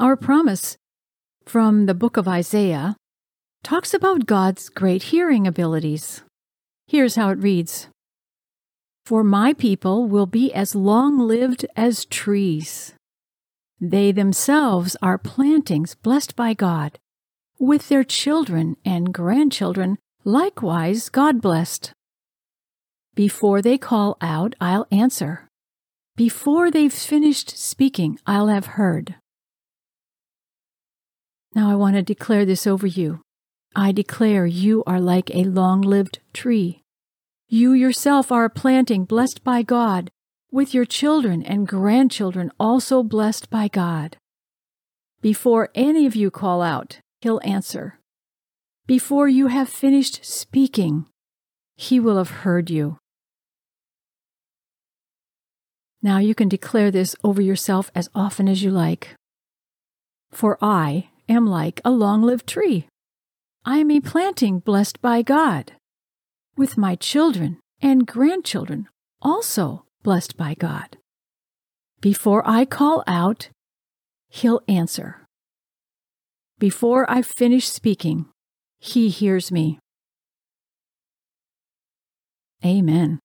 Our promise from the book of Isaiah talks about God's great hearing abilities. Here's how it reads For my people will be as long lived as trees. They themselves are plantings blessed by God, with their children and grandchildren likewise God blessed. Before they call out, I'll answer. Before they've finished speaking, I'll have heard. Now I want to declare this over you. I declare you are like a long lived tree. You yourself are a planting blessed by God, with your children and grandchildren also blessed by God. Before any of you call out, He'll answer. Before you have finished speaking, He will have heard you. Now you can declare this over yourself as often as you like. For I am like a long lived tree. I am a planting blessed by God, with my children and grandchildren also blessed by God. Before I call out, He'll answer. Before I finish speaking, He hears me. Amen.